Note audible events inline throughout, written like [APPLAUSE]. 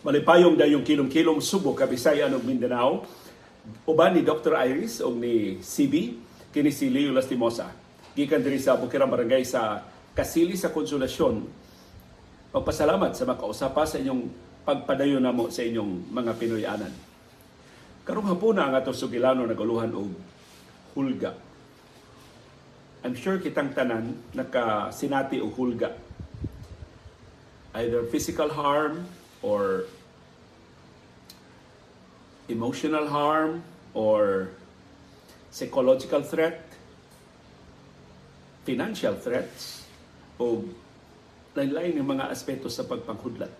Malipayong dayong kilom-kilom Subo, Kabisayan ug Mindanao. Uban ni Dr. Iris o ni CB, kini si Leo Lastimosa. Gikan diri sa Bukirang Barangay sa Kasili sa Konsolasyon. Pagpasalamat sa makausapa sa inyong pagpadayon namo sa inyong mga Pinoyanan. Karong hapuna ang ato sugilano naguluhan og hulga. I'm sure kitang tanan nakasinati og hulga. Either physical harm or emotional harm or psychological threat, financial threats, o lain-lain ng mga aspeto sa pagpanghudlat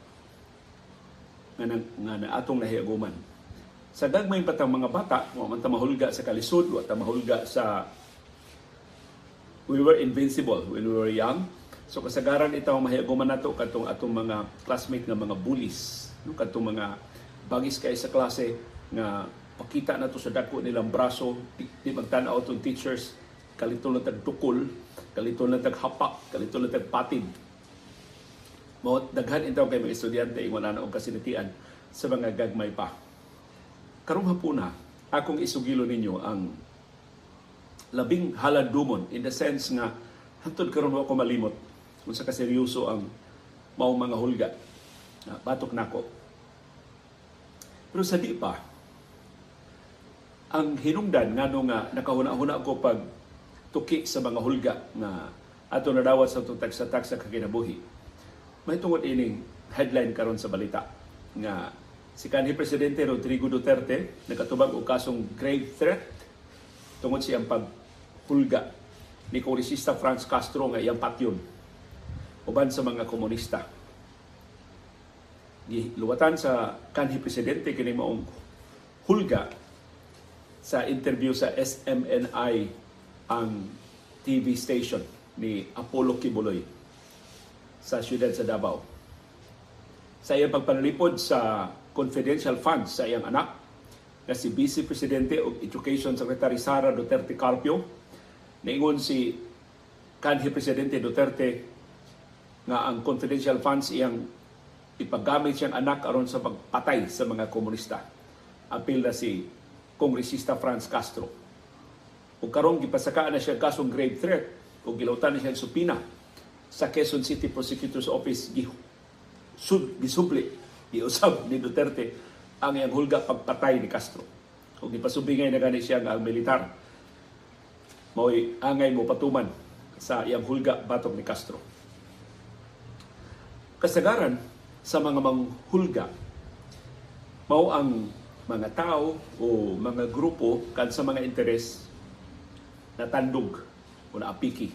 nga, na, nga na atong nahiaguman. Sa dagmay patang mga bata, wa man ta mahulga sa kalisod, wa ta mahulga sa we were invincible when we were young. So kasagaran itaw mahiaguman nato katong atong mga classmate nga mga bullies, no katong mga bagis kay sa klase nga pakita na to sa dako nilang braso, di, di magtanaw tong teachers, kalito na tagtukol, kalito na taghapak, kalito na tagpatid. Mo daghan itaw kay mga estudyante ingon ana og kasinatian sa mga gagmay pa. Karong hapuna, akong isugilo ninyo ang labing haladumon in the sense nga hantod karon wa ko malimot kung sa kaseryoso ang mao mga hulga. Uh, batok nako. Pero sa di pa, ang hinungdan nga nga nakahuna-huna ko pag tuki sa mga hulga nga ato nadawat sa tutag sa taksa kaginabuhi. May tungod ining headline karon sa balita nga si kanhi presidente Rodrigo Duterte nakatubag og kasong grave threat tungod siyang paghulga ni kongresista Franz Castro nga iyang patyon uban sa mga komunista. Giluwatan sa kanhi presidente kini maong hulga sa interview sa SMNI ang TV station ni Apollo Kibuloy sa siyudad sa Davao. Sa iyang pagpanalipod sa confidential funds sa iyang anak na si Vice Presidente o Education Secretary Sara Duterte Carpio, naingon si kanhi Presidente Duterte nga ang confidential funds iyang ipagamit siyang anak aron sa pagpatay sa mga komunista. Apil na si Kongresista Franz Castro. O karong gipasakaan na siya kasong grave threat o gilautan na siya supina sa Quezon City Prosecutor's Office gisubli giusab ni Duterte ang iyang hulga pagpatay ni Castro. O gipasubingay na gani siya nga ang militar mao'y angay mo patuman sa iyang hulga batok ni Castro. Kasagaran sa mga manghulga mao ang mga tao o mga grupo kan sa mga interes na tandog o na apiki.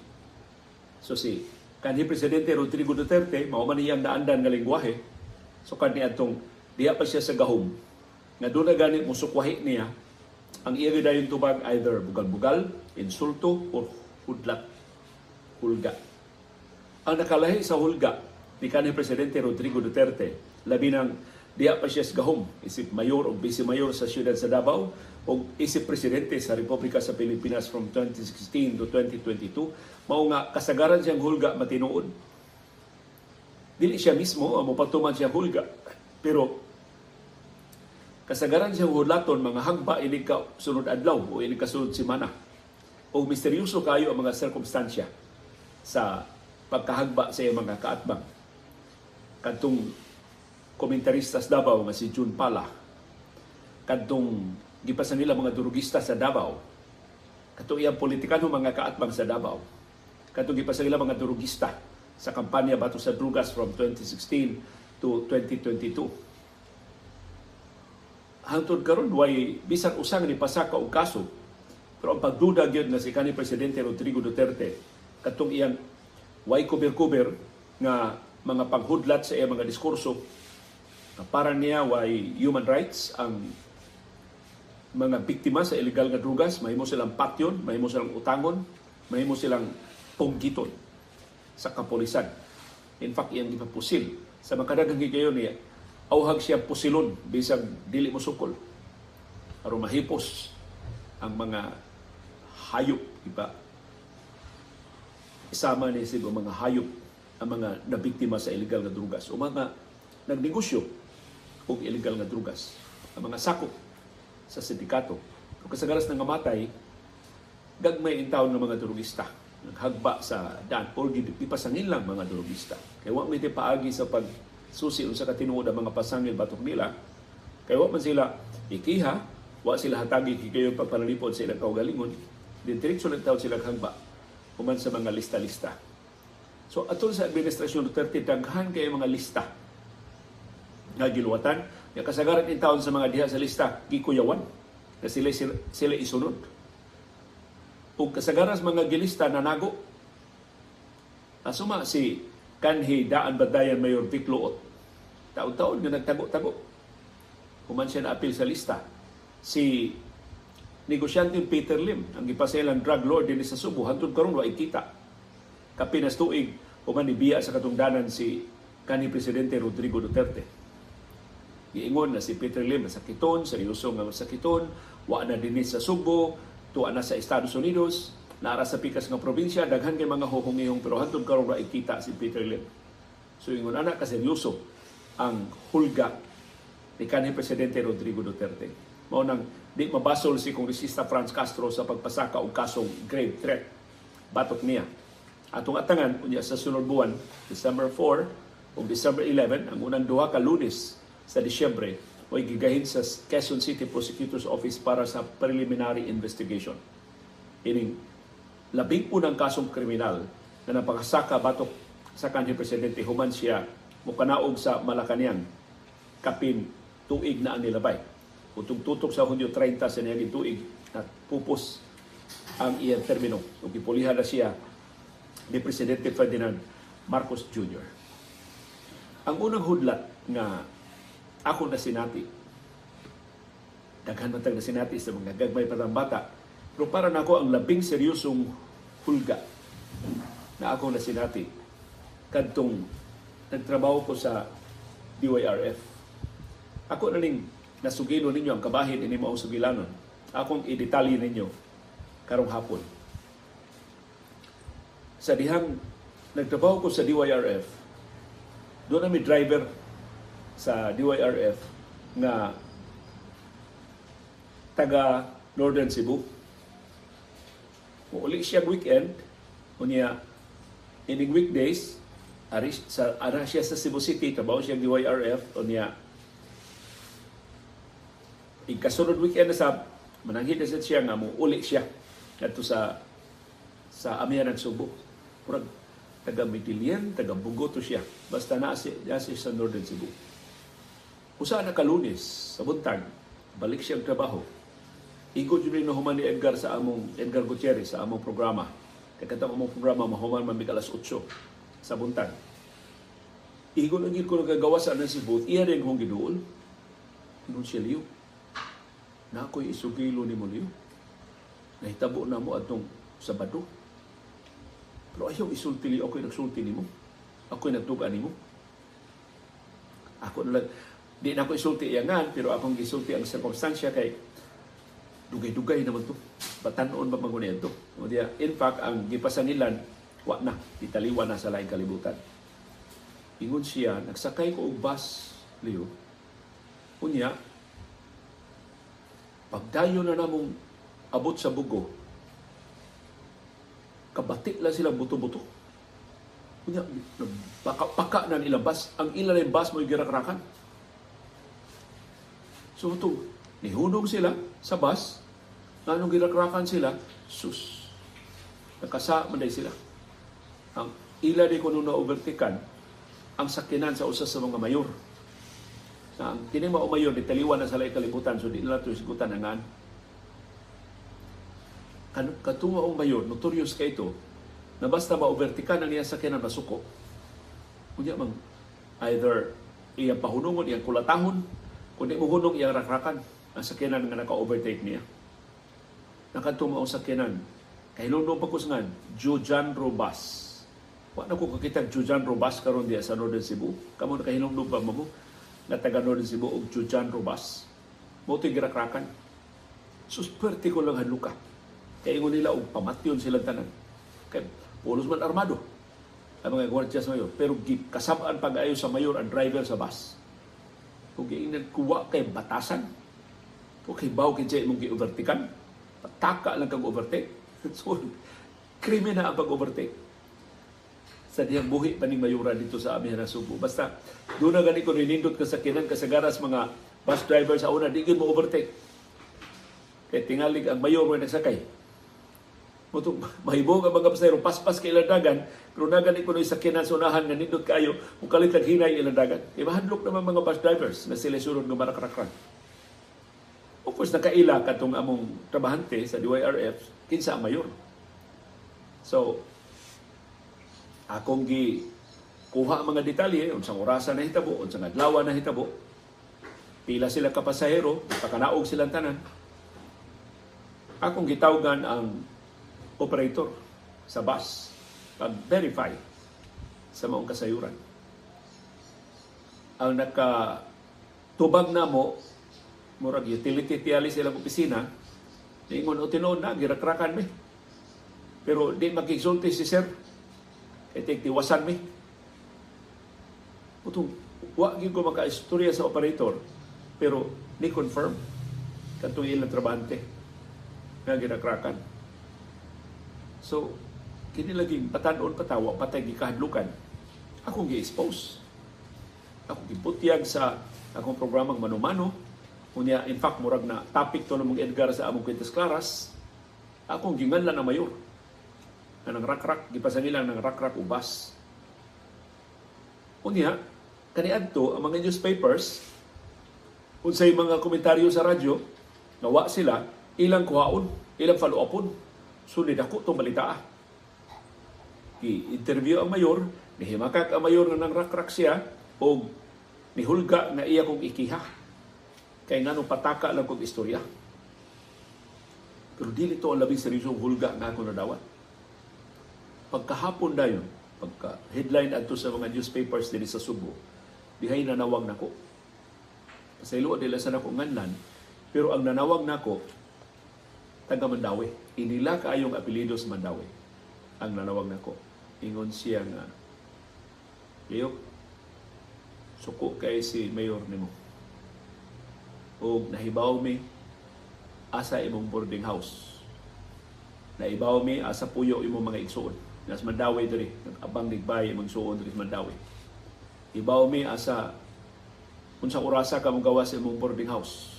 So si kanhi Presidente Rodrigo Duterte, mao man iyang naandan nga lingwahe. So kani atong diya pa siya sa gahom nga doon na gani musukwahi niya ang iya dayon tubag either bugal-bugal, insulto, or hudlat, hulga. Ang nakalahi sa hulga ni kanhi Presidente Rodrigo Duterte, labi ng diya pa siya gahom, isip mayor o vice mayor sa siyudad sa Davao, o isip presidente sa Republika sa Pilipinas from 2016 to 2022, mao nga kasagaran siyang hulga matinuod. Dili siya mismo ang mopatuman siya hulga, pero kasagaran siyang hulaton mga hagba ini ka sunod adlaw o ini ka sunod semana. O misteryoso kayo ang mga sirkumstansya sa pagkahagba sa iyang mga kaatbang. Kadtong komentaristas Davao nga si June Pala, kadtong gipasan nila mga durugista sa Davao, katong iyang politikano mga kaatbang sa Davao, katong gipasan nila mga durugista sa kampanya bato sa drugas from 2016 to 2022 hangtod karon way bisan usang ni pasaka og kaso pero ang pagduda gyud na si kanhi presidente Rodrigo Duterte katong iyang way kuber-kuber nga mga paghudlat sa iyang mga diskurso na para niya way human rights ang mga biktima sa illegal nga drugas. Mahimo silang patyon mahimo silang utangon mahimo silang punggiton sa kapolisan in fact iyang gipapusil. Sa makadagang higayon niya auhag siya pusilon bisag dili mo sukol. Aron mahipos ang mga hayop iba isama ni sa mga hayop ang mga nabiktima sa illegal nga drugas o mga nagnegosyo ug illegal nga drugas. Ang mga sakop sa sindikato. Kung kasagaras ng matay, gagmay in town ng mga drugista naghagba sa daan or ipasangin lang mga drugista. Kaya wa may paagi sa pag susi sa katinuod ang mga pasangil batok nila. Kaya wa man sila ikiha, wa sila hatagi kikayo pagpanalipod sa ilang kaugalingon. Din diretso lang tawag sila hagba human sa mga lista-lista. So atol sa administrasyon Duterte daghan kay mga lista nga giluwatan nga kasagaran in taon sa mga diha sa lista gikuyawan na sila sila isunod ug kasagaras mga gilista na nago. Asuma si kanhi daan badayan Mayor Vic Luot. Taon-taon nga nagtago-tago. Human siya na apil sa lista. Si negosyante Peter Lim, ang ipaselang drug lord din sa Subo, hantod karon wa ikita. Kapinas tuig, human biya sa katungdanan si kanhi Presidente Rodrigo Duterte. Giingon na si Peter Lim sakiton, seryoso nga sakiton, wa na dinis sa Subo, tuwa na sa Estados Unidos, naara sa pikas nga probinsya, daghan kay mga huhungihong pero hantod karon ra ikita si Peter Lim. So ingon ana ka seryoso ang hulga ni kanhi presidente Rodrigo Duterte. Mao nang di mabasol si Kongresista Franz Castro sa pagpasaka og kasong grave threat batok niya. Atong atangan unya sa sunod buwan, December 4 o December 11, ang unang duha ka Lunes sa Disyembre, o gigahin sa Quezon City Prosecutor's Office para sa preliminary investigation. Ining labing unang kasong kriminal na napakasaka batok sa kanhi presidente human siya mukanaog sa Malacañang kapin tuig na ang nilabay. Kung tutok sa Hunyo 30 sa niyaging tuig na pupos ang iyang termino. Kung ipulihan na siya ni Presidente Ferdinand Marcos Jr. Ang unang hudlat nga ako na sinati. Daghan matag na sinati sa mga gagmay pa bata. Pero para na ako ang labing seryosong hulga na ako na sinati kadtong nagtrabaho ko sa DYRF. Ako na ning nasugilo ninyo ang kabahin ini mao sugilanon. Akong i-detalye ninyo karong hapon. Sa dihang nagtrabaho ko sa DYRF, doon na driver sa DYRF nga taga Northern Cebu. Uli siya weekend, unya ining weekdays, ari sa ara siya sa Cebu City, trabaho siya DYRF, unya ikasunod weekend na sa mananghid na siya nga mo uli siya kadto sa sa Amihan Subo. Murag taga Midilian, taga Bugoto siya. Basta na siya sa Northern Cebu. Usa na kalunis sa buntag, balik siya ang trabaho. Igod yun human ni Edgar sa among, Edgar Gutierrez sa among programa. Kaya among programa, mahuman mamig alas 8 sa buntag. Igod ang ko nagagawa sa anang sibut, iya rin kong giduol. Inon siya liyo. Na isugilo ni mo liyo. Nahitabo na mo atong Sabado. Pero ayaw isulti liyo, ako'y nagsulti ni mo. Ako'y nagtuga ni mo. Ako lang, Di na ko isulti iyangan, pero akong gisulti ang sirkumstansya kay dugay-dugay naman to. Batanon ba magunyan to? In fact, ang gipasanilan, wa na, italiwa na sa laing kalibutan. Ingon siya, nagsakay ko og bus, Leo. Unya, pagdayo na namong abot sa bugo, kabati lang sila buto-buto. Unya, paka-paka na nila bus. Ang ilan bus mo girakrakan So ito, nihunong sila sa bus, anong ginakrakan sila, sus, nakasa manday sila. Ang ila di ko nung na-overtikan, ang sakinan sa usa sa mga mayor. Na ang kini mao mayor, ditaliwan na sa kalibutan, so di nila ito isigutan nangan. Katunga ang mayor, notorious kay ito, na basta ma-overtikan ang iya sakinan masuko. Kunya mang either iyang pahunungon, iyang kulatahon, kundi mo hunong iyang rakrakan ang sakyanan nga naka-overtake niya. Nakatumaw ang sakyanan. Kay London Pakusngan, Jujan Robas. Wa na ko kakita Jujan Robas karon diya sa Northern Cebu. Kamo nakahilongdong pa mo na taga Northern Cebu og Jujan Robas. Mo to girakrakan. Susperte ko lang hanluka. Kay ingon nila og pamatyon sila tanan. Kay pulos man armado ang mga gwardiya sa mayor. Pero kasabaan pag-ayo sa mayor ang driver sa bus Kung giingnan kuwa kay batasan. Kung kay baw kay imong gi-overtakean. Pataka lang kag overtake. [LAUGHS] So, krimen ang pag-overtake. Sa diyang buhi pa ning mayura dito sa amin na Subo. Basta, doon na gani ko ninindot kasakinan kasagaras mga bus driver sa una, di mo overtake. Kaya tingalig ang mayor mo nagsakay. Mutong mahibog ang mga pasahero, paspas kay ilang dagan, pero nagani ko sa sakyanan sa unahan nga nindot kayo, kung kalit lang hinay ilang dagan. E mahadlok naman mga bus drivers na sila sunod ng marakrakran. Of course, nakaila katong among trabahante sa DYRF, kinsa ang mayor. So, akong gi kuha ang mga detalye, unsang orasa na hitabo, unsang adlaw na hitabo, pila sila ka pasahero, pakanaog silang tanan. Akong gitawgan ang operator sa bus pag-verify sa maong kasayuran. Ang naka tubag na mo, murag utility tiyali silang opisina, Ingon o tinuod na, girakrakan mi. Pero di makigsulti si sir. Kaya tigtiwasan mi. Putong, wa ko maka-istorya sa operator. Pero ni confirm katong ilang trabante nga girakrakan. So, kini laging patanon patawa patay gikahadlukan. Akong gi-expose. Ako giputyag sa akong programang Manumano Unya, in fact, murag na topic to namong Edgar sa among Quintas Claras. Akong ginganlan na mayor. Na nang rakrak, gipasangilan ng rakrak ubas. Unya, kaniadto ang mga newspapers, unsay mga komentaryo sa radyo, nawa sila, ilang kuhaon, ilang follow-upon. Sunod ako itong balita. Ki-interview ang mayor, nihimakak ang mayor nga nang rakrak siya, o nihulga na iya kong ikiha kay ngano pataka lang kog istorya. Pero dili to ang labing seryosong hulga nga ako nadawat. Pagkahapon dayon, pagka headline adto sa mga newspapers dinhi sa Subo, dihay nanawag nako. Pasaylo nila sa nako nganlan, pero ang nanawag nako taga Mandawi. Inila kaayong apelyido sa Mandawi. Ang nanawag nako. Ingon siya nga, Leo, suko kay si mayor nimo o nahibaw mi asa imong boarding house. Naibaw mi asa puyo imong mga igsuon. Nas Mandawi diri, abang ligbay imong suon diri Mandawi. Ibaw mi asa unsa orasa ka mo gawa sa imong boarding house.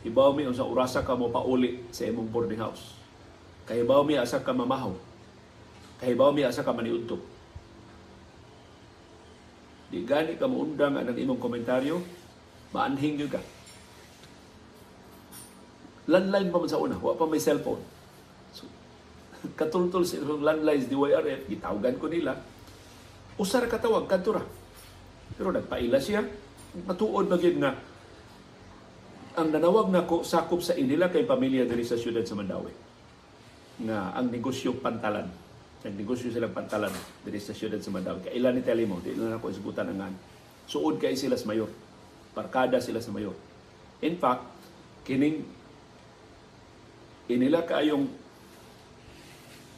Ibaw mi unsa orasa ka mo pauli sa imong boarding house. Kahibaw mi asa ka mamahaw. Kahibaw mi asa ka maniudto. Di gani ka mo undang ang imong komentaryo, maanhing gyud ka landline pa man sa una, wa pa may cellphone. So, [LAUGHS] katultol sa ilang landlines di YRF, gitawagan ko nila, usar katawag, kantura. Pero nagpaila siya, matuod na nga, ang nanawag na ko sakop sa inila kay pamilya diri sa siyudad sa Mandawi. Nga ang negosyo pantalan. Ang negosyo silang pantalan diri sa siyudad sa Mandawi. Kaya ilan ni Telimo, di na ako isgutan ang Suod kay sila sa mayor. Parkada sila sa mayor. In fact, kining inila kayong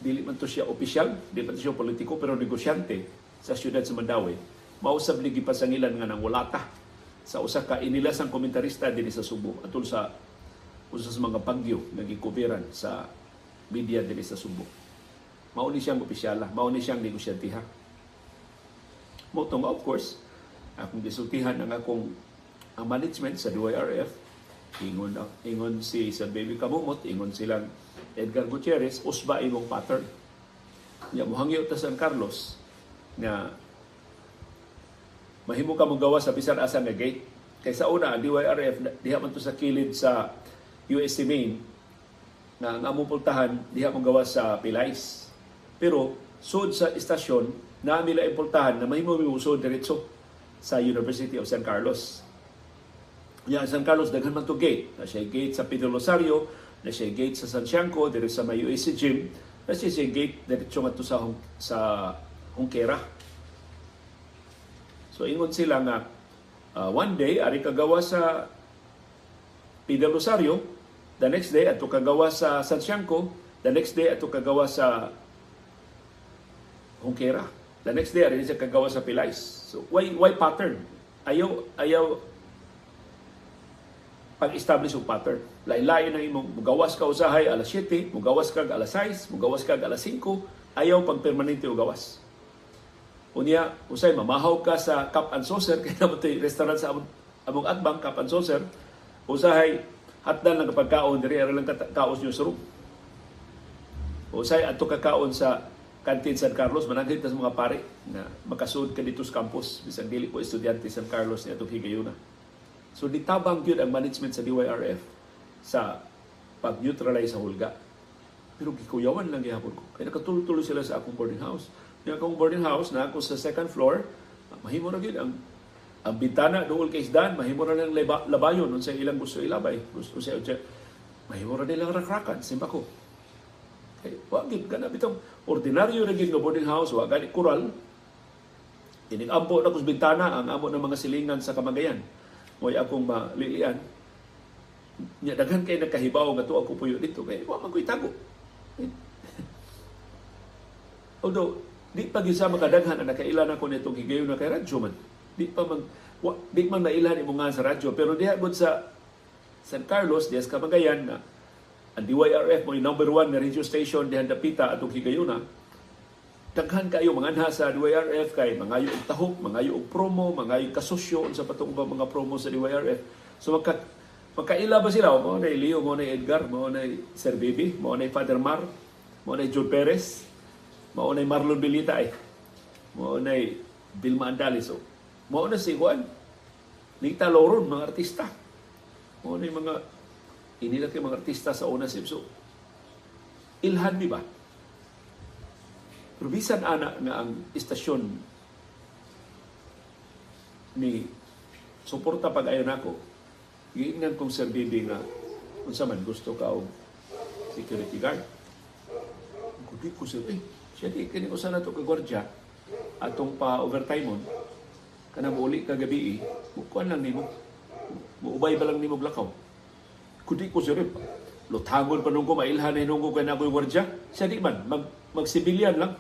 dili man to siya opisyal, dili man to siya politiko, pero negosyante sa siyudad sa Mandawi, mausab ni gipasangilan nga ng walata sa usa ka inilasang komentarista dinhi sa Subo atul sa usa sa mga pagyo nga gikubiran sa media dinhi sa Subo. Mao ni siyang opisyala, mao ni siyang negosyante ha. Mo of course, akong gisultihan ang akong ang management sa DYRF Ingon, ingon si sa baby kamumot, ingon silang Edgar Gutierrez, usba imong pattern. Ya, muhangyo ta San Carlos na mahimo ka gawa sa bisan asa nga gate. Kay sa una, DYRF, diha man to sa kilid sa USC Main, na ang among pultahan, diha mong gawa sa Pilais. Pero, sud sa istasyon, na nila impultahan na mahimo mi usod diretso sa University of San Carlos. Yan, San Carlos, daghan man to gate. Na siya gate sa Pedro Rosario, na siya gate sa San Sianco, dire sa may UAC Gym, na siya gate diretso nga to sa, sa Hongkera. So, ingon sila nga, uh, one day, ari kagawa sa Pedro Rosario, the next day, ato kagawa sa San the next day, ato kagawa sa Hongkera. The next day, ari siya kagawa sa Pilais. So, why, why pattern? Ayaw, ayaw pag-establish og pattern. Lain-lain ang imong mugawas ka usahay alas 7, mugawas kag alas 6, mugawas kag alas 5, ayaw pang permanente og gawas. Unya, usay mamahaw ka sa cup and saucer [LAUGHS] kay ito'y restaurant sa among, among atbang cup and saucer. Usahay hatdan lang kapag kaon diri ara lang ka- kaos niyo sa room. Usay ato ka kaon sa Kantin San Carlos, managlit na sa mga pare na makasud ka dito sa campus bisan dili ko estudyante San Carlos ni atong higayuna. So ditabang gyud ang management sa DYRF sa pag-neutralize sa hulga. Pero gikuyawan lang gihapon ko. Kaya nakatuloy-tuloy sila sa akong boarding house. Yung akong boarding house na ako sa second floor, mahimo na gyud ang ang bintana dool kay isdan, mahimo na lang laba, labayon unsa ilang gusto ilabay. Gusto sa mahimo na nilang rakrakan, simba ko. Kay wa gid kana bitong ordinaryo ra gid nga boarding house, wa gani kural. Inig-ampo na kus bintana ang amo ng mga silingan sa Kamagayan. Mo'y akong malilian. Nya daghan kay nakahibaw nga to ako puyo dito kay wa man ko'y tago. [LAUGHS] Although di pa gyud sa makadaghan ang nakailan ako nitong higayon na kay radyo man. Di pa man wa, di man nailan imo nga sa radyo pero diha gud sa San Carlos, diha sa Kamagayan na ang DYRF mo number one na radio station dihan dapita atong higayuna daghan kayo mga sa DYRF kay mangayo og tahok, mangayo og promo, mangayo kasosyo sa patong mga promo sa DYRF. So magka magkaila ba sila? Mo na Leo, mo na Edgar, mo na Sir Bibi, mo na Father Mar, mo na Joe Perez, mo na Marlon Bilita eh. Mo na Vilma Andales. So, mo na si Juan. Nita Loron, mga artista. Yung mga inilat kay mga artista sa una sip. So, ilhan mi ba? Pero bisan ana nga ang istasyon ni suporta pag ayon ako, giingnan kong Sir Bibi nga unsa man gusto ka og security guard. Kudi ko sir, eh, siya di, kini usa na to ka gwardiya atong pa overtime mon kana uli ka gabi eh, kuan lang nimo. Muubay ba lang nimo glakaw? Kudi ko sir, eh, lutangon pa nung ko mailhan na nung ko kaya ako'y gwardiya. Siya di man, mag, mag-civilian lang.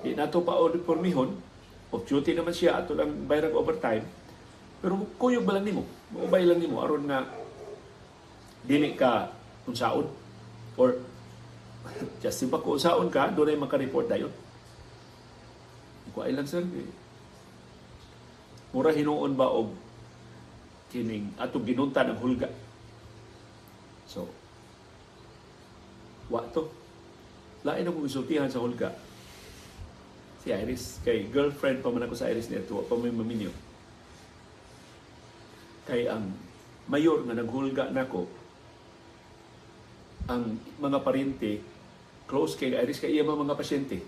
Di nato pa pormihon. Off duty naman siya ato lang bayrang overtime. Pero kuyog ba lang nimo? Maubay lang nimo aron nga dili ka unsaon or just simpa ko unsaon ka doon ay maka-report dayon. Ko ay lang sir. Mura hinuon ba og kining atong ginunta ng hulga. So, wa to. Lain akong isultihan sa hulga si Iris. Kay girlfriend pa man ako sa Iris nito, pa may maminyo. Kay ang mayor nga naghulga nako ang mga paryente close kay Iris kay iya mga pasyente.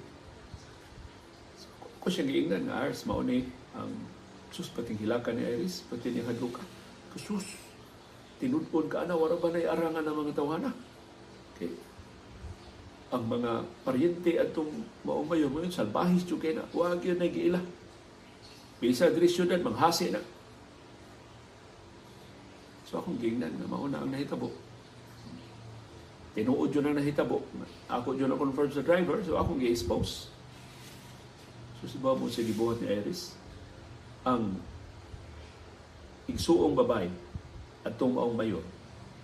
So, ko siya giingnan nga Iris mao ni ang sus pating hilakan ni Iris pati niya hadluka. Sus tinudpon ka ana wala ba nay arangan ng mga tawhana. Okay ang mga paryente atong maumayo mo yun, salbahis yung kaya na, huwag yun na giila. Bisa diri syudad, manghasi na. So akong gingnan na mauna ang nahitabo. Tinuod yun ang nahitabo. Ako yun ang confirm sa driver, so akong gi-expose. So si Bobo sa gibuhat ni Iris, ang igsuong babay at itong maong mayor,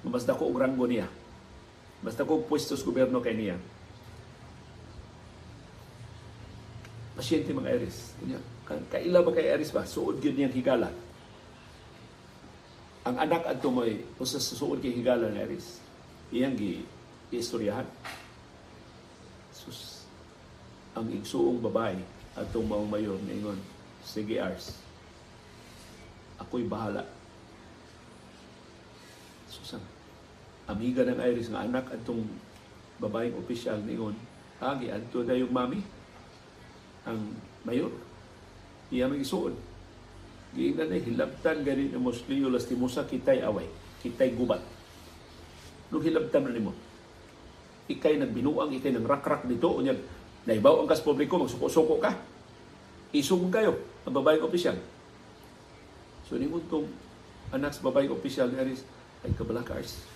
mas dako og ranggo niya. Basta ko pwesto sa gobyerno kay niya. Pasyente mga Iris. Kanya, kaila ba kay Iris ba? Suod yun niyang higala. Ang anak at tumoy, usa sa suod kay higala ng Iris. Iyang gi istoryahan. Sus, ang igsuong babae at mayor na ingon, sige Ars, ako'y bahala. Susan, amiga ng Iris nga anak atong babaeng opisyal niyon agi adto na yung mami ang mayor iya may isuod giingnan na hilabtan gani ni Moslio Lastimosa kitay away kitay gubat nung hilabtan na nimo ikay nagbinuang ikay nang rakrak dito unya naibaw ang kas publiko magsuko-suko ka isugod kayo ang babaeng opisyal so nimo tong anak sa babaeng opisyal ni Iris ay kabala ka Ars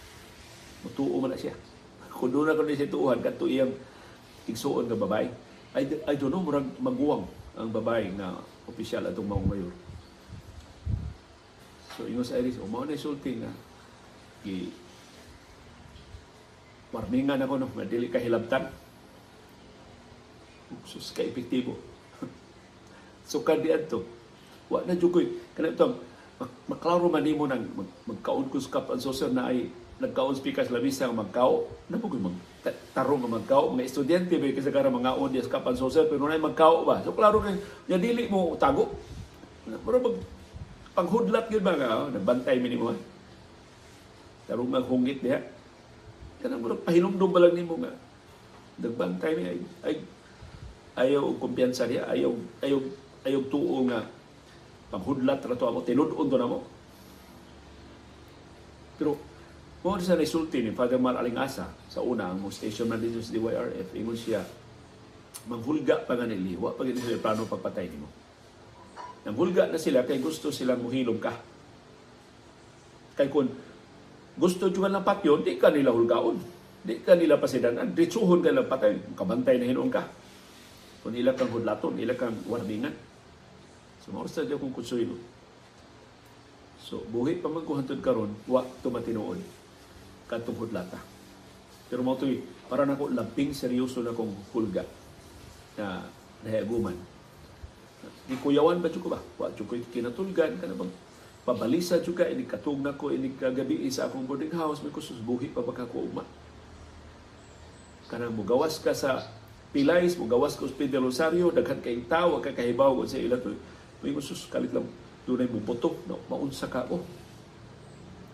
Mutuo man na siya. [LAUGHS] Kung doon ako na siya tuuhan, kato iyang igsuon nga babae. I, I don't know, murag maguwang ang babae na opisyal atong mga mayor. So ingon sa Iris, umaw na sulti nga warningan ako no, nga dili ka hilabtan. Sus ka epektibo. [LAUGHS] so kadi adto. Wa na jukoy kana ito mak- maklaro man nimo nang mag, magkaon kus kap ang social na ay nagkaon speakers labis ang magkao na po mag ta- tarong nga magkao mga estudyante ba kasi kara mga on dias kapan social pero na magkao ba so klaro kay ya dili mo tago pero mag panghudlat gyud ba nga oh, nagbantay mi nimo tarong maghungit diha kanang murag pahinumdum ba lang nimo nga? Nagbantay mi ay, ay ayaw og kumpiyansa diha ayaw ayaw ayaw tuo nga. Panghudlat ra to amo. Tilud-on to namo pero mo sa resulti ni Father Mar Alingasa. Sa una ang station man dito sa DYRF ingon siya manghulga pa nga nili wa pa gid sila plano pagpatay nimo. Nanghulga na sila kay gusto sila muhilom ka. Kay kun gusto juga lang patyon di ka nila hulgaon. Di ka nila pasidanan. Ditsuhon ka lang patay. Kabantay na hinuon ka. Kung ila kang hudlaton ila kang warningan. So mao sa kong konsuelo So, buhi pa man ko hantod karon, wa tumatinuod katong hudlata. Pero mo to'y para nako labing seryoso na kong hulga na nahiaguman. Di kuyawan ba ko ba? Wa ko kinatulgan ka na bang pabalisa juga ini katug na ko ini kagabi sa akong boarding house may kusus buhi pa baka ko ugma. Kanang mugawas ka sa Pilais, mugawas ka sa Hospital Rosario, daghan kay tao, ka kahibaw sa ila to. May kusus kalit lang dunay mo buto no? Maunsa ka oh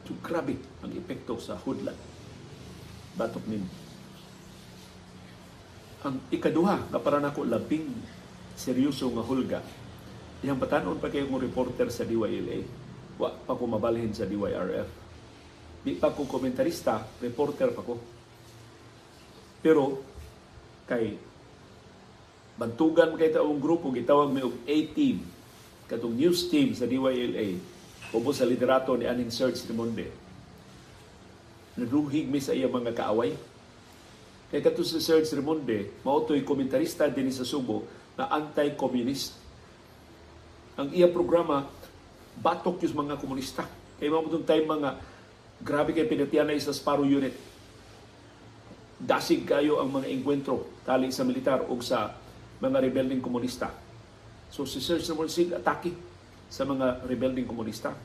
so, grabe ang epekto sa hudlat batok nin ang ikaduha na para nako labing seryoso nga hulga. Iyang batanon pa kayo kong reporter sa DYLA wa pa ko mabalhin sa DYRF di pa ko komentarista reporter pa ko. Pero kay bantugan kay taong grupo gitawag mi og A-team. Katong news team sa DYLA ubos sa liderato ni Aning ni Monde naduhig mi sa iya mga kaaway. Kay kato si Serge Remonde mautoy komentarista din sa Subo na anti-communist. Ang iya programa batok yung mga komunista kay mao time mga grabe kay pinatianay sa Sparrow Unit dasig kayo ang mga engkwentro tali sa militar o sa mga rebelding komunista So si Sir Samuel Sig atake sa mga rebelding komunista.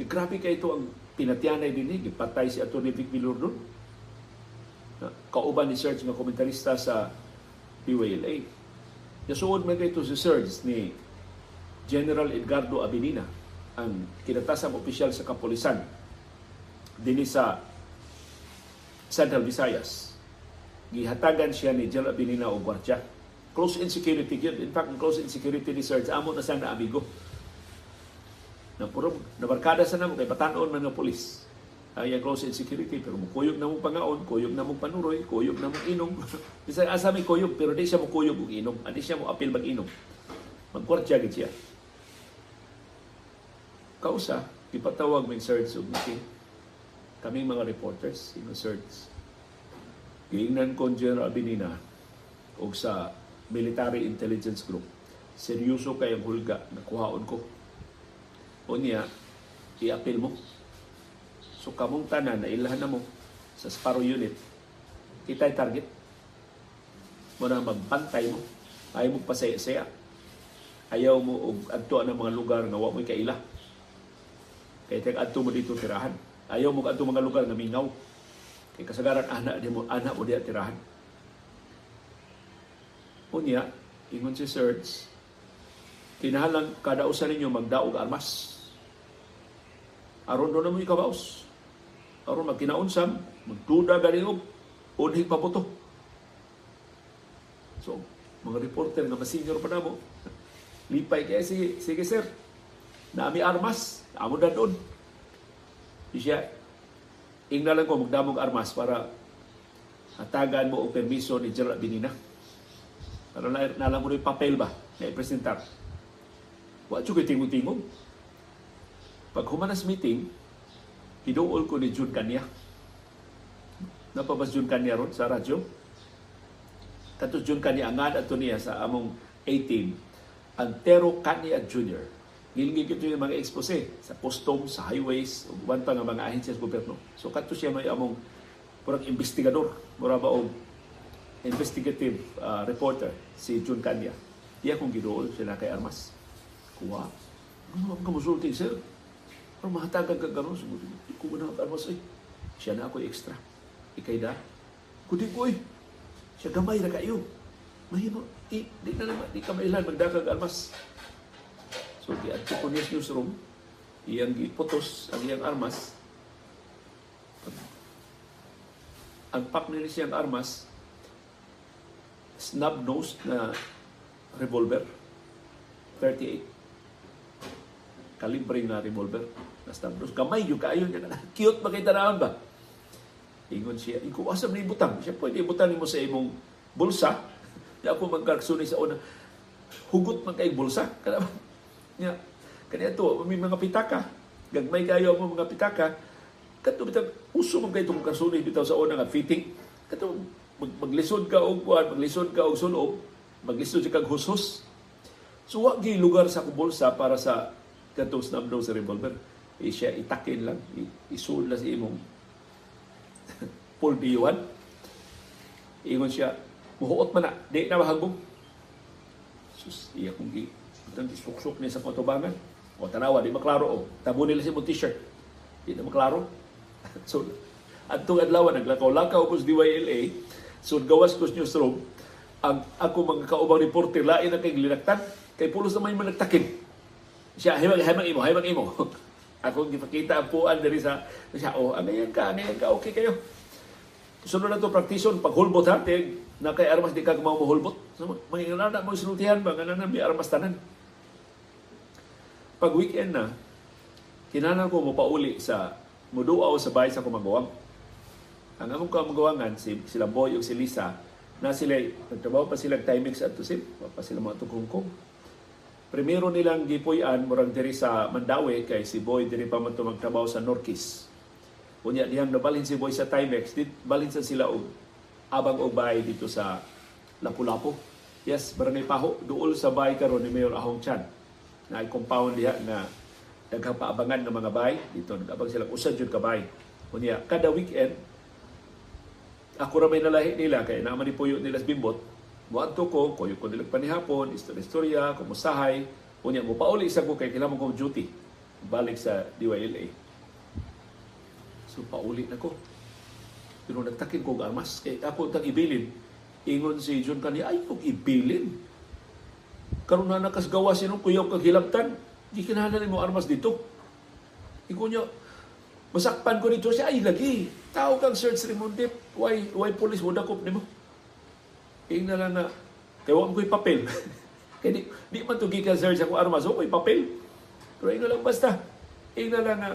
E, grabe kay ito ang pinatyanay din ni gipatay si Atty. Vic Vilordon. Kauban ni Serge nga komentarista sa PWLA. Nasuod man ito si Serge ni General Edgardo Abilina ang kinatasang opisyal sa kapulisan dinhi sa Central Visayas. Gihatagan siya ni General Abilina og gwardya close insecurity yun. In fact, close insecurity ni Serge amo na sana amigo. Na puro nabarkada sa namo kay patanon man ng pulis. Ay ang close insecurity pero mukuyog na mong pangaon, kuyog na mong panuroy, kuyog na mong inom. Bisa asa may kuyog pero di siya mo kuyog og inom. Adi siya mo apil mag-inom. Magkwartya gid siya. Kausa, ipatawag may Serge ug meeting. Kaming mga reporters, ino Serge. Giingnan ko General Abinina og sa military intelligence group. Seryoso kay ang hulga na kuhaon ko. O niya, i-appeal mo. So kamong tanan na ilahan na mo sa Sparrow Unit, kita'y target. Mo na magbantay mo. Ayaw mo pasaya-saya. Ayaw mo og adto ng mga lugar nga wa mo kaila. Kaya tag adto mo dito tirahan. Ayaw mo adto mga lugar nga mingaw. Kay kasagaran anak di mo anak mo diya tirahan. Unya, ingon si Serge, kinahalang kada usa ninyo magdaog armas. Aron doon na mo ikabaos. Aron magkinaunsam, magduda galing og unhig paputo. So, mga reporter nga masinyor pa na mo, [LAUGHS] lipay kaya sige, sige sir, naami armas, amo na doon. Siya, ingna lang ko magdamog armas para hatagan mo og permiso ni General Binina. Para na, nalang mo rin papel ba na ipresentar. Wa ko tingog-tingog. Pag humanas meeting, hiduol ko ni June Kanya. Napabas June Kanya ron sa radyo. Tapos June Kanya angad ato niya sa among A-team, ang Tero Kanya Jr. Gilgil kito yung mga expose sa customs, sa highways, ug uban pa nga mga ahensya sa gobyerno. So kadto siya may among purang investigador, mura ba og investigative uh, reporter si Jun Kanya. Iya kong gidool siya na kay Armas. Kuha. Ano ang kamusulti, sir? Pero mahatagan ka gano'n. Sumunod, ko na Armas ay. Siya na ako extra. Ikay da. Kundi ko eh. Siya gamay na kayo. Mahimo. Di, di na naman. Di ka mailan magdakag Armas. So, di at ko news newsroom. Iyang giputos ang iyang armas. Ang pak nila siyang armas, snub-nosed na revolver. 38. Kalibre na revolver. Na snub-nosed. Gamay yung kayo niya. [LAUGHS] Cute ba kay tanawon ba? Ingon siya, ikaw asam ni butang. Siya pwede butang mo sa imong bulsa. [LAUGHS] Di ako magkarsuni sa una. Hugot man kay bulsa. [LAUGHS] Kada Nya, kanya to, may mga pitaka. Gagmay kayo mo mga pitaka. Kato bitag uso man kay itong kasuni bitaw sa una nga fitting. Kato mag, maglisod ka og kuan, maglisod ka og sulob, maglisod ka kag husos. So wa gi lugar sa kubulsa para sa katong snabdo sa revolver. E siya itakin lang, i- isul na si imong [LAUGHS] pulbiyuhan. Ingon siya, muhuot man na, di na mahagong. Sus, iya kong gi. Itang isuksok niya sa kotobangan. O tanawa, di maklaro o. Tabo nila si mong t-shirt. Di na maklaro. [LAUGHS] so, at itong adlaw, naglakaw-lakaw ko sa DYLA, so gawas ko sa newsroom, ang ako mga kaubang reporter, lain na kay linaktan, kay pulos na may managtakin. Siya, himag, himag imo, himag imo. [LAUGHS] ako gipakita ang puan diri sa, siya, oh, ano ka, ano ka, okay kayo. Sunod na to praktison, paghulbot ha, tig, na kay armas di ka kumaw mahulbot. So, may inana mo isultihan ba, nga na may armas tanan. Pag weekend na, kinanan ko mo pauli sa muduaw sa bahay sa kumagawang. Ang among kumagawangan, si, sila Boy o si Lisa, na sila, nagtrabaho pa sila timings at tusip, pa sila mga tukungkong. Primero nilang gipuyan, murag diri sa Mandawi, kay si Boy diri pa man magtrabaho sa Norquis. Unya diyang nabalhin si Boy sa Timex, dit balhin sa sila og abang og bahay dito sa Lapu-Lapu. Yes, Barangay Paho, duol sa bahay karon ni Mayor Ahong Chan. Na compound diha na daghang paabangan ng mga bahay dito nagabang sila usad jud ka bahay. Unya kada weekend ako ra may nalahi nila kay naman ni puyo nila sa bimbot. Muadto ko, kuyo ko nila panihapon, istorya-istorya, kumusahay. Unya mo pauli sa ko kay kailangan ko duty balik sa DYLA. So pauli na ko. Pero nagtakin ko armas. Kay ako tag ibilin. Ingon si John kani ay kog ibilin. Karon na nakasgawa sinong kuyaw kag hilabtan. Di kinahanglan mo armas dito. Ingon niya, masakpan ko dito siya, ay lagi. Tao kang search Rimonde, why, why police mo dakop ni mo? Ing na lang na, wag ko'y papel. [LAUGHS] kaya di, di man to gikan search ako armas, o ko'y papel. Pero ing lang basta. Ing na lang na,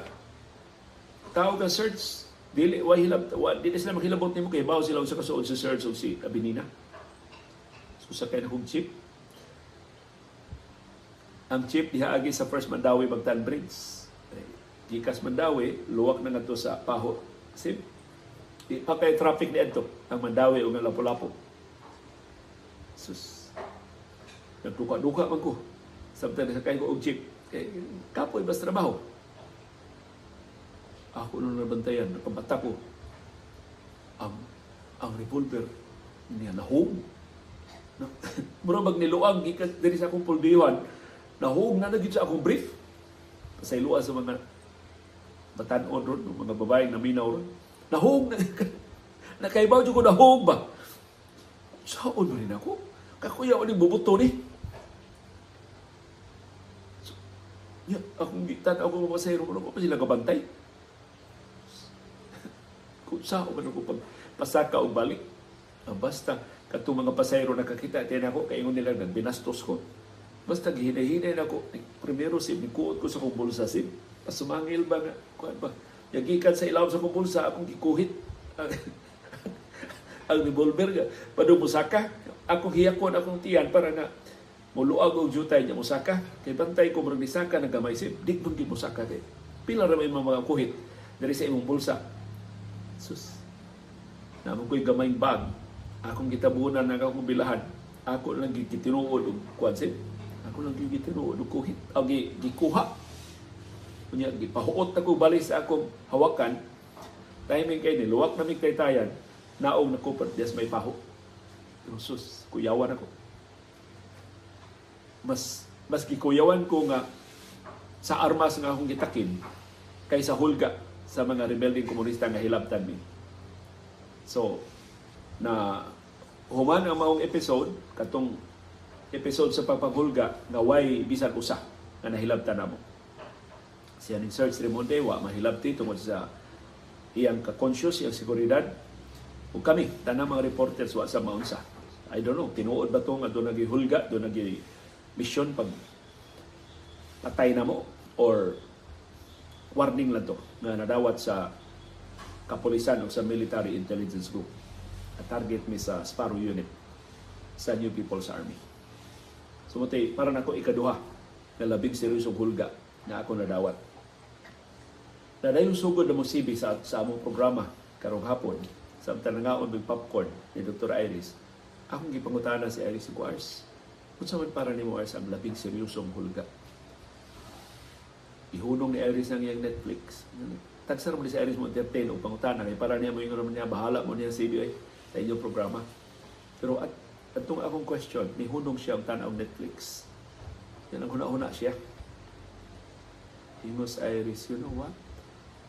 tao kang search, dili wa hilab wa dili sila maghilabot nimo kay bawo sila sa kasuod sa search og si Abinina. So sa kay kong chip. Ang chip diha agi sa First Mandawi Bagtan Bridge. Gikas Mandawi, luwak na ngadto sa Paho. Sim. Di traffic ni adto ang Mandawi ug ang Lapu-Lapu. Sus. Nagduka-duka man ko. Samtang sa kay ko og chip. Kay kapoy basta trabaho. Ako nung nabantayan, nakabata ko, ang, ang revolver niya. Na, [LAUGHS] Mura mag niluang, gikas diri sa akong pulbiwan, nahog na nagit sa akong brief. Pasayloa sa mga batanon ron, mga babaeng naminaw ron. Nahog na, [LAUGHS] nakaibaw ko nahog ba? Saan ba rin ako? Kakuya ni bubuto ni. So, ya, akong gitan, ako mapasayro ko, pa sila kabantay [LAUGHS] kung sa man ako pag pasaka o balik. Ah, basta katong mga pasayro nakakita din ako kay ingon nila nagbinastos ko. Basta gihinay-hinay na ako. Primero si nikuot ko sa kong bulsa sim. Pasumangil ba nga kuan ba? Yagikan sa ilaw sa kong bulsa akong gikuhit. ang, [LAUGHS] ang revolver nga padung musaka. Ako hiyakon akong tiyan para na muluag og jutay niya musaka. Kay bantay ko murag nisaka nagamay sim. Di mo gi musaka kay. Pila ra may mga kuhit dari sa imong bulsa. Sus. Namo ko'y gamayng bag. Akong gitabunan na akong bilahan. Ako lang gitinuod og kwansin. Ako lang yung gitinuod, kuhit, o gi, gikuha. Kunya, gipahuot ako balik sa akong hawakan. Timing kay ni, luwak na mi kay tayan, naong nakupad, yes may paho. Sus, kuyawan ako. Mas, mas gikuyawan ko nga sa armas nga akong gitakin kaysa hulga sa mga rebelding komunista nga hilabtan mi. So, na human ang maong episode, katong episode sa pagpaghulga nga way bisan usa nga nahilabtan namo. Siya ning Search Remonte wa mahilabti tungod sa iyang ka-conscious, iyang seguridad. Ug kami, tanang mga reporters wa sa maunsa. I don't know, tinuod ba to nga doon nagihulga, doon nagi mission pag patay na mo or warning lang to nga nadawat sa kapulisan o sa military intelligence group. A target mi sa Sparrow Unit sa New People's Army. Sumutay, para nako ikaduha na labing seryosong hulga na ako nadawat. Na dayon sugod na mo sibi sa, sa among programa karong hapon sa tanangaon ng popcorn ni Dr. Iris. Akong gipangutana si Iris Guars. Kung man para ni mo Iris ang labing seryosong hulga. Ihunong ni Iris ang iyang Netflix. Tagsa naman si Iris mo entertain o pangutana kay para niya mo yung naman niya bahala mo niya sa CBI programa. Pero at atong akong question, ni hunong siya ang tanaw Netflix. Yan ang huna-huna siya. Himos Iris, you know what?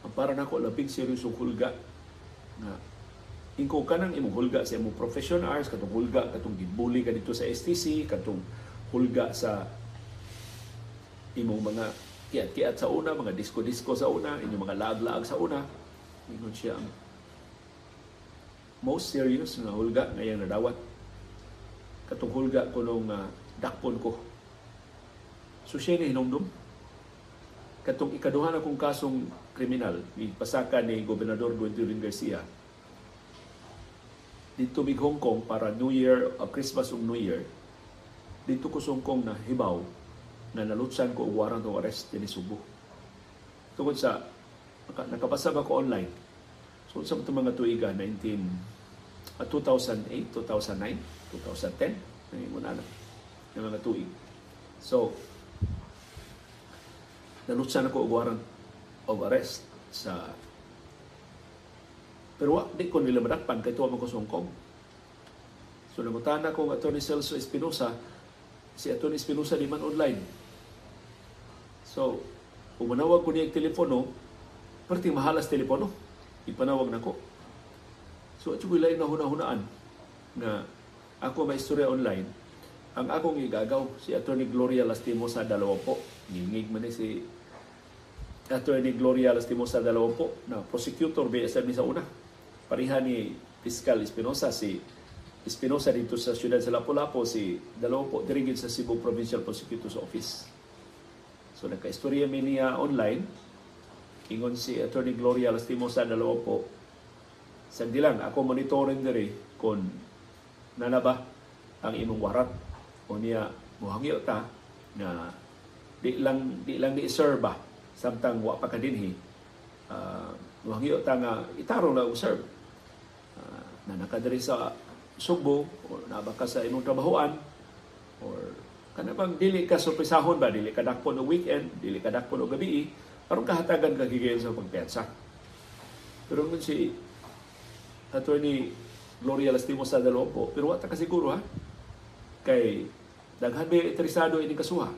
Ang para nako labing seryosong hulga nga ingko ka nang imong hulga sa imong profession hours, katong hulga, katong gibuli ka dito sa STC, katong hulga sa imong mga kiat-kiat sa una, mga disco-disco sa una, inyong mga laag-laag sa una. Ingon siya ang most serious nga hulga ngayong nadawat. Katong hulga ko nung uh, dakpon ko. So siya ni hinumdum. Katong ikaduhan akong kasong kriminal, ipasaka ni Gobernador Gwendolyn Garcia, dito mig Hong Kong para New Year, uh, Christmas ug New Year, dito ko sungkong na hibaw na nalutsan ko og warrant of arrest din Subo. Tungod sa naka, nakabasa ko online. So sa mga tuiga 19 uh, 2008, 2009, 2010 nangingon na ng mga tuig. So nalutsan ako og warrant of arrest sa pero wa di ko nila madakpan kay tuwa man ko Kong. So nangutana ko ang Attorney Celso Espinosa, si Attorney Espinosa di man online. So, kung manawag ko niya telepono, perti mahalas telepono. Ipanawag na ko. So, at yung lain na hunahunaan na ako may istorya online, ang akong igagaw, si Attorney Gloria Lastimosa dalawa po. Ngingig man si Attorney Gloria Lastimosa dalawa po na prosecutor BSM sa una. Pariha ni Fiscal Espinosa, si Espinosa dito sa siyudad sa Lapu-Lapu, si dalawa po dirigid sa Cebu Provincial Prosecutor's Office. So nagka-istorya mi niya online, ingon si Attorney Gloria Lastimosa dalawa po, Sagdi lang, ako monitoring diri kung nana ba ang imong warat o niya muhangyo ta na di lang di lang ni serve samtang wa pa kadinhi uh, muhangyo ta nga itarong lang serve uh, na nakadiri sa Subo o nabaka sa imong trabahoan or kana bang dili ka surpresahon ba? Dili ka dakpo no weekend dili ka dakpo no gabi aron kahatagan ka gigayon sa pagpensa. Pero kung si attorney Gloria Lastimo sa Dalopo pero wata ka siguro ha? Kay daghan may interesado ini kasuha.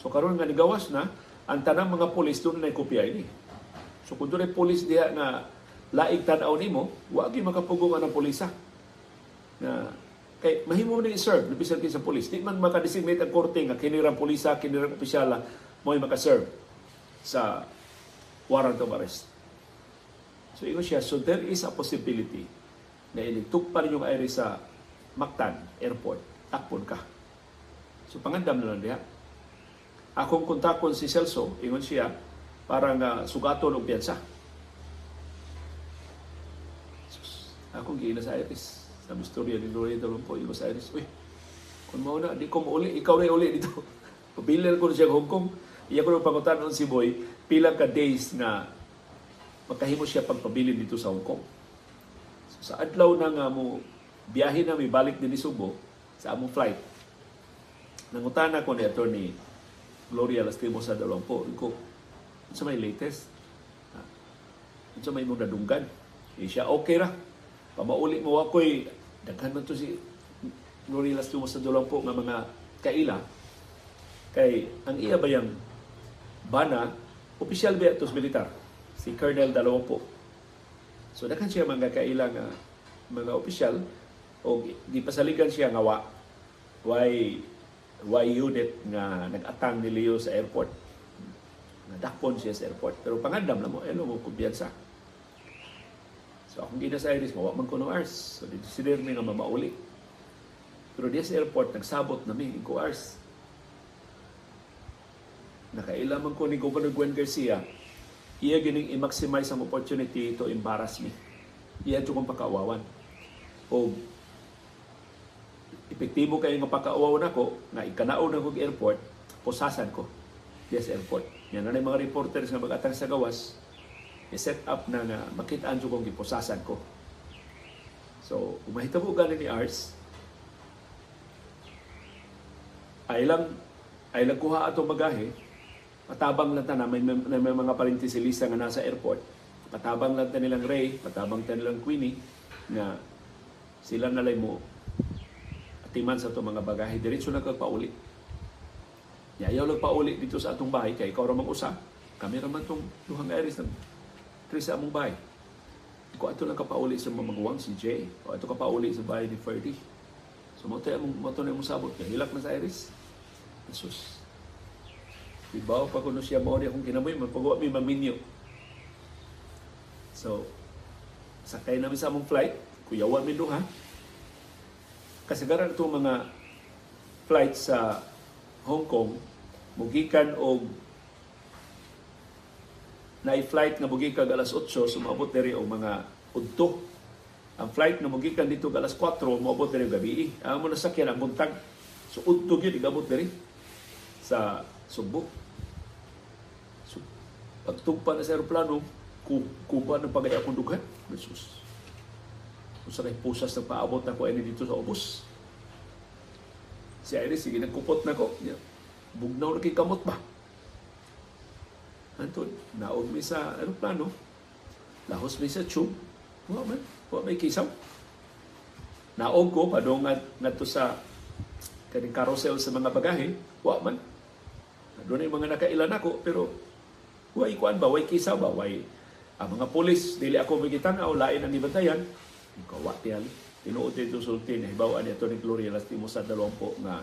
So karon nga nigawas na ang tanang mga pulis doon na kopya ini. So kung doon pulis diha nga laig tanaw nimo wa gyud makapugong ang pulisa. Na kay mahimo ni serve kay sa pulis. Di man makadesignate ang korte nga kinirang pulisa kinirang opisyala mo maka-serve sa warrant of arrest. So ingon siya. So there is a possibility na inituk pa rin yung iris sa Mactan Airport takpon ka so pangandam na lang diha akong kontakon si Celso ingon siya para nga sugaton og piyansa akong giina sa iris sa istorya ni Gloria Dalon po, Iwas Aires, uy, kung mo di ko uli, ikaw na uli dito. [LAUGHS] Pabilan ko siya Hong Kong. Iya ko na pangutan si Boy, pila ka days na magkahimo siya pagpabilin dito sa Hong Kong. Sa adlaw na nga mo, biyahe na may balik din Subo sa among flight. nangutana ko ni attorney Gloria Lastimosa Dalompo ko sa may latest? Ah, sa may mong nadunggan? Eh, siya okay ra. Pamauli mo ako'y daghan man to si Gloria Lastimosa Dalompo nga mga kaila. Kay ang iya bayang bana opisyal ba ito sa militar? Si Colonel Dalompo so daghan siya mga kaila nga mga opisyal o gipasaligan siya nga wa why why unit nga nag-atang ni Leo sa airport. Nadakpon siya sa airport. Pero pangandam na mo elo mo kumpiyansa. So akong gina sa Iris mawa man ko no hours. So si Dirmi nga mamauli. Pero diya sa airport nagsabot na mi ko hours. Nakailaman ko ni Governor Gwen Garcia iya gining i-maximize ang opportunity to embarrass me iya ito kong pakawawan o epektibo kayo nga pagkauaw na ko, nga ikanao na kong airport, pusasan ko. Yes, airport. Yan na mga reporters nga mag-atang sa gawas, i-set up na nga makitaan ko kong ipusasan ko. So, umahitabo ganin ni Ars, ay lang ay lang kuha ato bagahe, patabang lang ta na may, may, mga parintisilisa nga nasa airport, patabang lang ta nilang Ray, patabang ta nilang Queenie, nga sila nalay mo timan sa itong mga bagahe, diretso na kag pauli. Yayaw lang pauli dito sa atong bahay, kay ikaw ramang usa. Kami raman itong duhang iris ng Chris sa among bahay. Kung ato lang kapauli sa mamagwang si Jay, o ato kapauli sa bahay ni Ferdy. So mo tayo mo to na mong sabot, kaya hilak na sa iris. Jesus. Ibaw pa kuno siya mo akong kinamoy, magpagawa mi maminyo. So, sakay namin sa among flight, kuyawan mi duha, kasagaran itong mga flight sa Hong Kong mugikan og na flight nga mugikan alas 8 sumabot diri og mga udto. Ang flight nga mugikan dito alas 4 moabot diri gabi. Ang mo nasakyan ang buntag. So udto gyud igabot diri sa Subo pagtugpa na sa aeroplano ku kuba ng pagaya akong dughan Jesus kung sa pusas na paabot na ko ini dito sa ubos. Si Iris, sige, nagkupot na ko. Bugnaw na kay kamot ba? Anton, naog mi sa aeroplano. Lahos mi sa tube. Wa man, wa may kisaw. Naog ko, padong nga, sa kaning carousel sa mga bagahe. Wa man. Doon yung mga nakailan ako, pero wa ikuan ba, way kisaw ba, way ang mga pulis, dili ako magitanaw, lain ang ibantayan, Kawa tiyan. Tinuod dito sulti na hibaw ni Atty. Gloria Lastimosa Dalompo nga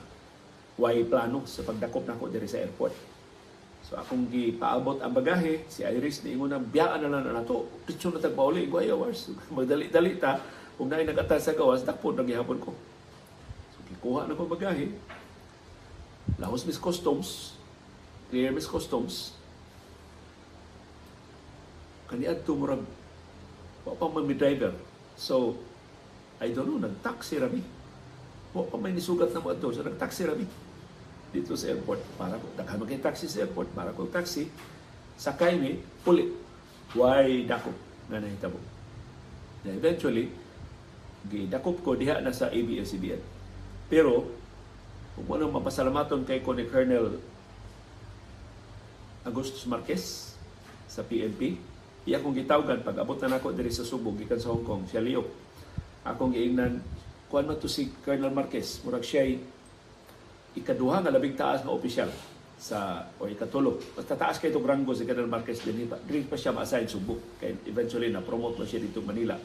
way plano sa pagdakop nako diri sa airport. So akong gipaabot ang bagahe, si Iris ni ingon biyaan na lang na nato. Pitso na tagpauli, guay hours. [LAUGHS] Magdali-dali ta. Kung na nagatas sa gawas, dakpo na gihapon ko. So gikuha na ko bagahe. Lahos mis customs, clear mis customs. Kaniad tumurag wa pa man driver So, I don't know, nag-taxi rami. Wa pa may nisugat na mo ito. So, nag-taxi rami dito sa airport. Para ko, daghan maging taxi sa airport. Para ko taxi, sakay mi, puli. Why dakop na nahitabo. Na eventually, gidakop ko diha na sa ABS-CBN. Pero, kung nang mapasalamaton kay ko ni Colonel Agustus Marquez sa PNP, Iya akong gitawgan pag abot na nako diri sa Subo gikan sa Hong Kong, siya liok. Akong giingnan kuan man to si Colonel Marquez, murag siya ikaduha nga labing taas nga opisyal sa o ikatulo. Basta taas kay itong ranggo si Colonel Marquez din pa. Dili pa siya ma-assign Subo. Kay eventually na promote man siya dito Manila.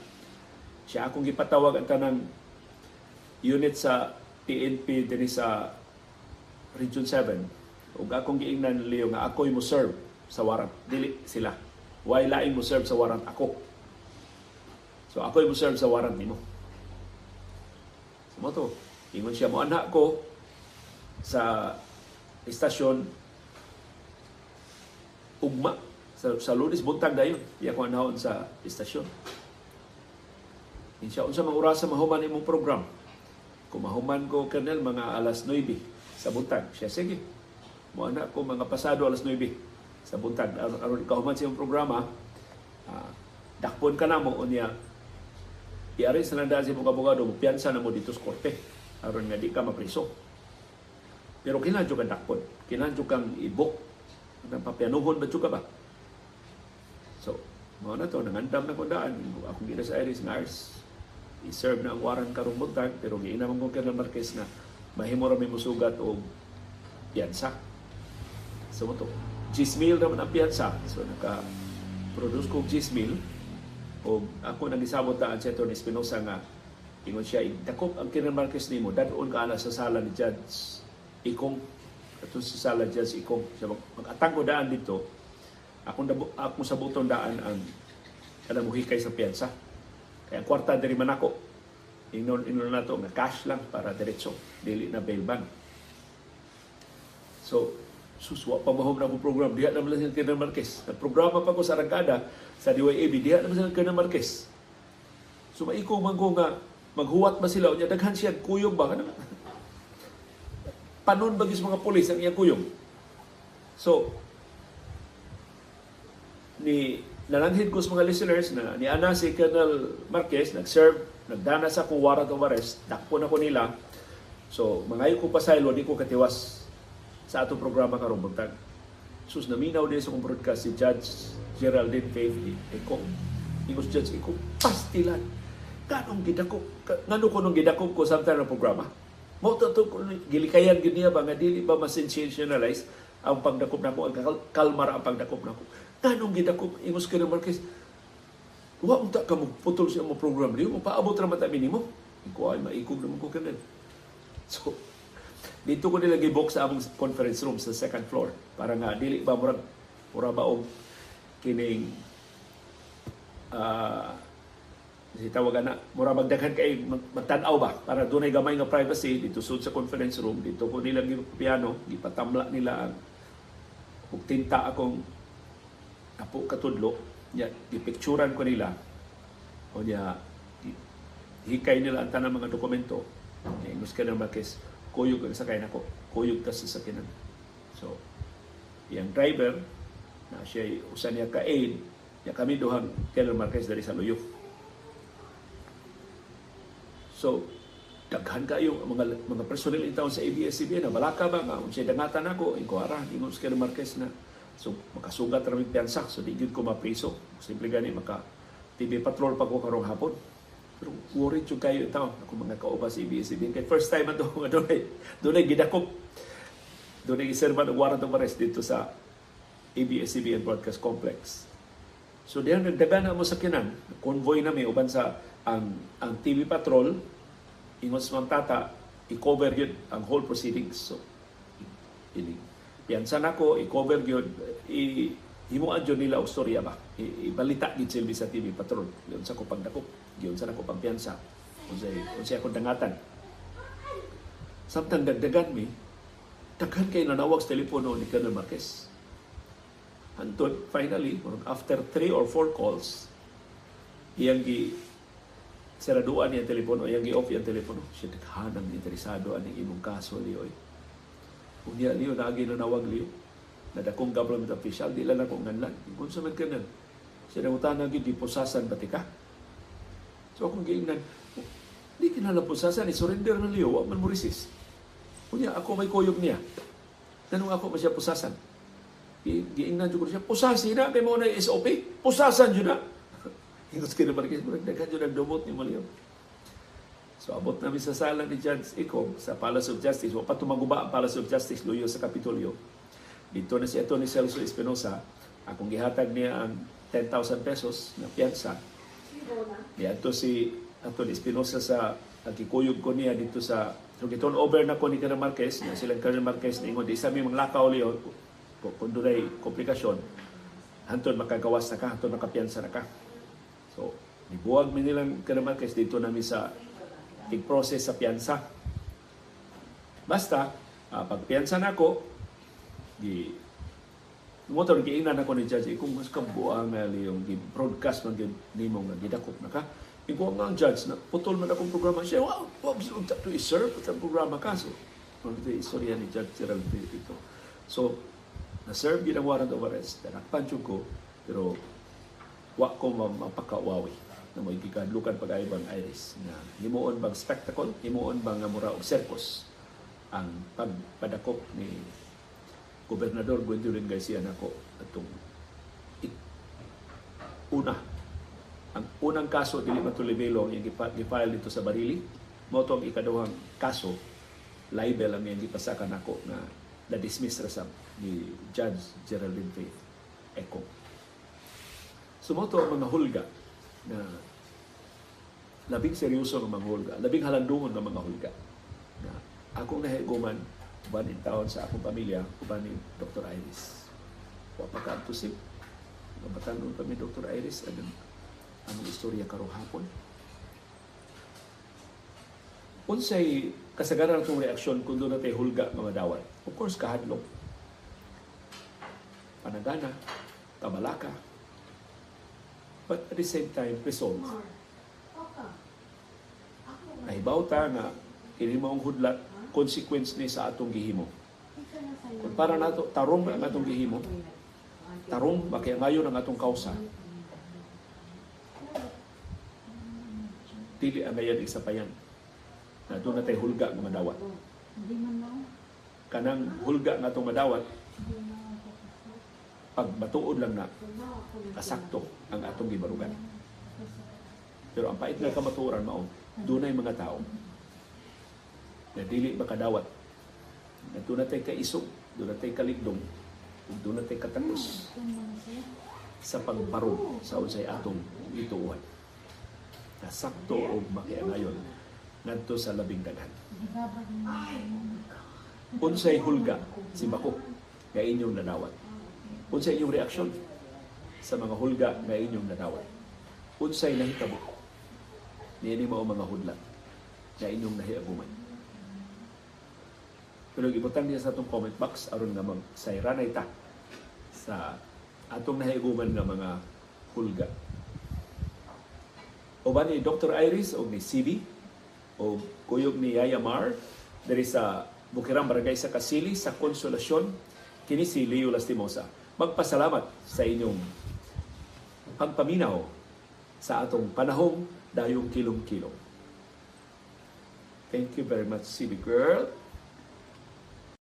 Siya akong gipatawag ang tanang unit sa PNP din sa Region 7 ug akong giingnan Leo nga ako'y mo serve sa warrant dili sila Why laing mo serve sa warrant? Ako? So ako mo serve sa warrant nimo. So mo to, ingon siya mo anak ko sa istasyon ugma sa, sa lunes buntag dayon iya ko anahon sa istasyon Insya unsa mang orasa mahuman imong program? Kung mahuman ko kanel mga alas 9 sa buntag. Siya sige. Mo anak ko mga pasado alas 9 sa buntag aron ikaw man sa programa uh, dakpon ka na mo unya iari sa nanda si mga abogado piyansa na mo dito sa korte aron nga di ka mapriso Pero kinadyo ka dakpon. Kinadyo kang ibok. Napapianuhon ba ka ba? So, mga na to, nangandam na ko daan. Akong gina sa Iris nga i-serve na ang waran karong buntag, pero giinamang ko kaya Marquez na mahimo may musugat o piyansa. So, mo to. Gismil naman ang piyansa. So, naka-produce ko gismil. O ako nagisabot na ang Senator Espinosa nga ingon siya, dakop ang Kiran Marquez nimo, dadon ka na sa sala ni Judge Ikong, ato sa sala Judge Ikong. Siya mag- mag-atang ko daan dito, dabo, akong sa butong daan ang alam mo hikay sa piyansa. Kaya ang kwarta diri man ako. Ingnon ingnon na to nga cash lang para diretso, dili na bail bond. So, suswa pa mahom na program. Diha naman sila Kiran Marquez. Nagprograma pa ko sa Arangkada, sa DYAB, diha naman sila Kiran Marquez. So, maiko man ko nga, maghuwat ba sila? O niya, daghan siya, kuyog ba? Ano? Panon bagis mga pulis ang iyang kuyog. So, ni nalanghid ko sa mga listeners na ni ana si Colonel Marquez nag-serve, nagdana sa akong warrant of arrest, dakpo na ko nila. So, mangayo ko pa sa ilo, di ko katiwas sa atong programa karong buntag. Sus, naminaw din sa kong broadcast si Judge Geraldine Faith Eko. Ingos Judge Eko, pastilan. Kanong gidakop, ngano ko nung gidakop ko sa na programa? Mo to gilikayan gid niya ba nga dili ba ma-sensationalize ang pagdakop nako ang kal- kalmar ang pagdakop nako. Kanong gidakop ingos ka Marquez? Wa unta ka mo putol sa mo program niyo, paabot ra man ta minimo. Iko ay maikog naman ko kanan. So, dito ko nila gibok sa among conference room sa second floor. Para nga dili ba murag mura ba og kining ah si tawagan na mura magdaghan kay mag- magtan-aw ba? Para dunay gamay nga privacy dito sud sa conference room dito ko nila piano gipatamla nila ang ug tinta akong apo katudlo. Ya gipicturan ko nila. O niya gi- hikay nila ang tanang mga dokumento. Kay Ingos ka na Marquez kuyog ang sakay nako kuyog ta sa sakinan so yang driver na siya usa niya ka aid ya kami duhang Colonel Marquez dari sa Luyo So, daghan kayo mga mga personnel in town sa ABS-CBN na balaka ba? Nga unsay dangatan ako? Iko ara ingon sa Colonel Marquez na so makasugat ra mi piyansa so di gyud ko mapriso. Simple gani maka TV patrol pa ko karong hapon worried jud kayo itaw ako mga kauba sa ABS-CBN kay first time ato nga [LAUGHS] dunay dunay gidakop dunay giserba ng warrant of arrest dito sa ABS-CBN Broadcast Complex. So diyan nagdagan na mo sa kinan, convoy na may uban sa ang ang TV patrol. Ingon sa mga tata i-cover yun ang whole proceedings. So ini piyansa nako i-cover yun. I himuan yun nila og storya ba ibalita gid silbi sa TV patrol yun sa ko pagdakop yun sa nako pagpiyansa unsay unsay ako dangatan samtang dagdagan mi daghan kay nanawag sa telepono ni Colonel Marquez Hantod, finally, after three or four calls, iyang gi seraduan niya ang telepono, iyang gi-off yung telepono. Siya naghanang interesado aning imong kaso, Leo. Kung niya, Leo, naagi na nawag, Leo. Nadakong government official, di lang ako nganlan. Kung sa man kanan, siya nangutanang yun, di pusasan ba ka? So akong giingnan, di kinala pusasan, i-surrender na Leo, wag man mo resist. Kunya, ako may kuyog niya. Tanong ako ba siya pusasan? Gi- giingnan ko siya pusasi na kay mo na [LAUGHS] SOP pusasan jud na Ingos kay naman kay murag daghan jud nagdumot ni Maliyo So abot namin sa sala ni Judge Icom sa Palace of Justice wa pa tumaguba ang Palace of Justice luyo sa Kapitolyo dito na si Atty. Celso Espinosa. Akong gihatag niya ang 10,000 pesos na piyansa. Niadto si Atty. Espinosa sa nagkikuyog ko niya dito sa so giton over na ko ni Colonel Marquez na silang Colonel Marquez na ingon di sa mga lakaw liyo kung dunay komplikasyon. Hantod makagawas na ka hantod makapiyansa na ka. So nibuwag mi nilang Colonel Marquez dito namin sa tig-process sa piyansa. Basta uh, pagpiyansa na ako di motor giingnan ako ni judge kung mas kabuang nga yung broadcast man gyud nimo nga gidakop na ka Ikaw nga ang judge na putol man akong programa siya wow wag sila to i-serve at ang programa ka so. Ano istorya ni Judge Gerald Filipito so na-serve yun ang warrant of arrest nanakpan jud ko pero wa ko ma- mapakawawi na may gikadlukan pag-aibang iris na himuon bang spectacle himuon bang nga mura og circus ang pagpadakop ni Gobernador Gwendolyn Garcia nako atong una ang unang kaso dili man to libelo ang gifile dito sa Barili mo ang ikaduhang kaso libel ang iyang gipasaka nako nga na dismiss ra sab ni Judge Geraldine Faith Eco Sumoto ang mga hulga na labing seryoso ng mga hulga, labing halandungon ng mga hulga. Na akong nahiguman, uban in taon sa akong pamilya, uban ni Dr. Iris. Wa pa kaantusip. Mabatanon pa ni Dr. Iris anong anong istorya karong hapon. Unsay kasagaran itong reaksyon kung doon natin hulga mga dawat? Of course, kahadlok. Panagana, kabalaka, but at the same time, resolve. Nahibaw ta nga, kini maong hudlat, consequence ni sa atong gihimo. Kung para nato, tarong ang atong gihimo, tarong, makiangayon ang atong kausa, dili ang ngayon isa pa yan. Na doon natin hulga nga madawat. Kanang hulga nga itong madawat, pag matuod lang na, kasakto ang atong gibarugan. Pero ang pait nga kamatuoran mao, dunay mga tao na dili makadawat. Na doon natin kaisog, doon natin kaligdong, doon natin katapos sa pagbarog sa unsay atong ituuhan. Na sakto o makiangayon ngadto sa labing daghan. Unsay hulga si Bako nga inyong nadawat. Unsay inyong reaksyon sa mga hulga nga inyong nadawat. Unsay nahitabo niini mao mga hudlat nga inyong nahiaguman. Pero ibutang niya sa atong comment box aron nga mag sayranay ta sa atong nahiaguman nga mga hulga. O ba ni Dr. Iris o ni CB o kuyog ni Yaya Mar diri sa Bukirang Barangay sa Kasili sa Konsolasyon kini si Leo Lastimosa. Magpasalamat sa inyong pagpaminaw sa atong panahong dayong kilong-kilong. Thank you very much, CB Girl.